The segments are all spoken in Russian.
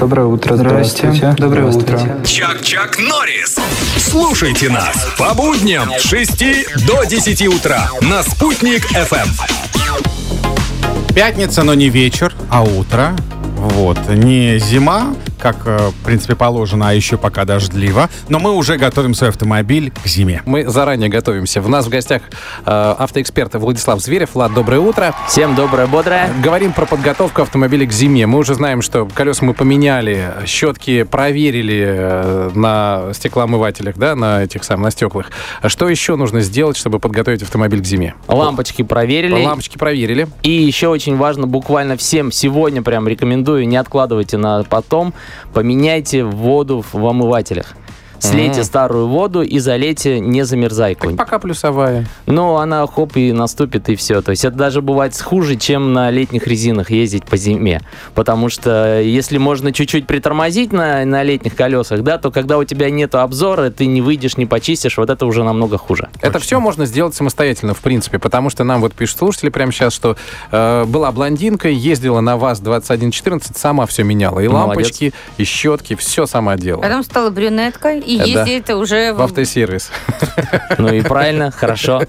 Доброе утро, Здрасте. здравствуйте. Доброе Здравствуйте. утро. Чак-Чак Норрис. Слушайте нас по будням с 6 до 10 утра на «Спутник FM. Пятница, но не вечер, а утро. Вот. Не зима, как, э, в принципе, положено, а еще пока дождливо. Но мы уже готовим свой автомобиль к зиме. Мы заранее готовимся. В нас в гостях э, автоэксперт Владислав Зверев. Влад, доброе утро. Всем доброе, бодрое. Говорим про подготовку автомобиля к зиме. Мы уже знаем, что колеса мы поменяли, щетки проверили э, на стеклоомывателях, да, на этих самых, на стеклах. А Что еще нужно сделать, чтобы подготовить автомобиль к зиме? Лампочки проверили. Лампочки проверили. И еще очень важно, буквально всем сегодня прям рекомендую, не откладывайте на потом, поменяйте воду в омывателях. Слейте Мгм. старую воду и залейте не замерзайку. Пока плюсовая. Ну, она хоп и наступит, и все. То есть это даже бывает хуже, чем на летних резинах ездить по зиме. Потому что если можно чуть-чуть притормозить на, на летних колесах, да, то когда у тебя нет обзора, ты не выйдешь, не почистишь, вот это уже намного хуже. Это все можно сделать самостоятельно, в принципе, потому что нам вот пишут слушатели прямо сейчас, что э, была блондинка, ездила на ВАЗ-2114, сама все меняла. И Молодец. лампочки, и щетки, все сама делала. Потом стала брюнеткой и Да. ездит уже В автосервис. Ну и правильно, хорошо.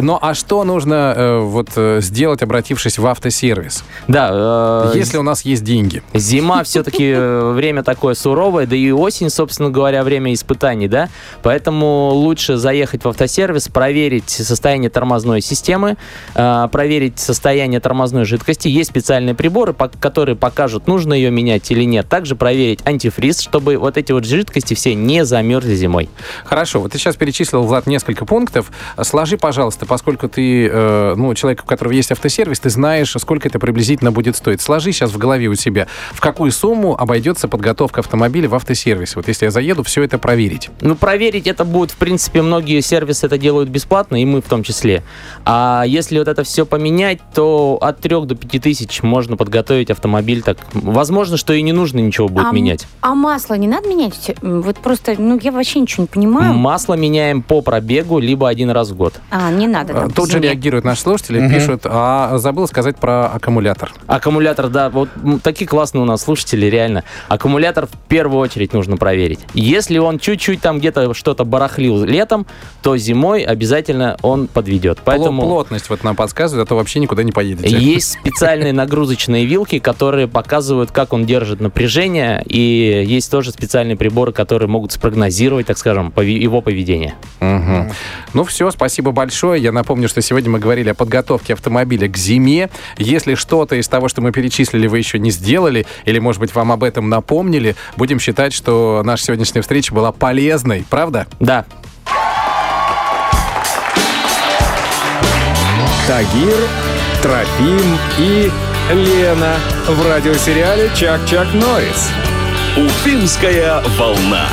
Ну а что нужно э, вот э, сделать, обратившись в автосервис, Да, э, если у нас есть деньги? Зима все-таки время такое суровое, да и осень, собственно говоря, время испытаний, да? Поэтому лучше заехать в автосервис, проверить состояние тормозной системы, э, проверить состояние тормозной жидкости. Есть специальные приборы, по- которые покажут, нужно ее менять или нет. Также проверить антифриз, чтобы вот эти вот жидкости все не замерзли зимой. Хорошо, вот ты сейчас перечислил, Влад, несколько пунктов. Сложи, пожалуйста, поскольку ты, э, ну, человек, у которого есть автосервис, ты знаешь, сколько это приблизительно будет стоить. Сложи сейчас в голове у себя, в какую сумму обойдется подготовка автомобиля в автосервисе. Вот если я заеду, все это проверить. Ну, проверить это будет, в принципе, многие сервисы это делают бесплатно, и мы в том числе. А если вот это все поменять, то от 3 до 5 тысяч можно подготовить автомобиль так. Возможно, что и не нужно ничего будет а, менять. А масло не надо менять? Вот просто, ну, я вообще ничего не понимаю. Масло меняем по пробегу, либо один раз в год. А, не надо. Э, там Тут же реагируют наши слушатели, Мгм. пишут, а забыл сказать про аккумулятор. Аккумулятор, да, вот такие классные у нас слушатели, реально. Аккумулятор в первую очередь нужно проверить. Если он чуть-чуть там где-то что-то барахлил летом, то зимой обязательно он подведет. Поэтому... Пло- Плотность вот нам подсказывает, а то вообще никуда не поедете. Есть специальные нагрузочные вилки, которые показывают, как он держит напряжение, и есть тоже специальные приборы, которые могут спрогнозировать, так скажем, его поведение. Мгм. Ну все, спасибо большое. Я напомню, что сегодня мы говорили о подготовке автомобиля к зиме. Если что-то из того, что мы перечислили, вы еще не сделали, или, может быть, вам об этом напомнили, будем считать, что наша сегодняшняя встреча была полезной, правда? Да, Тагир, Трофим и Лена в радиосериале «Чак-Чак Норрис». Уфимская волна.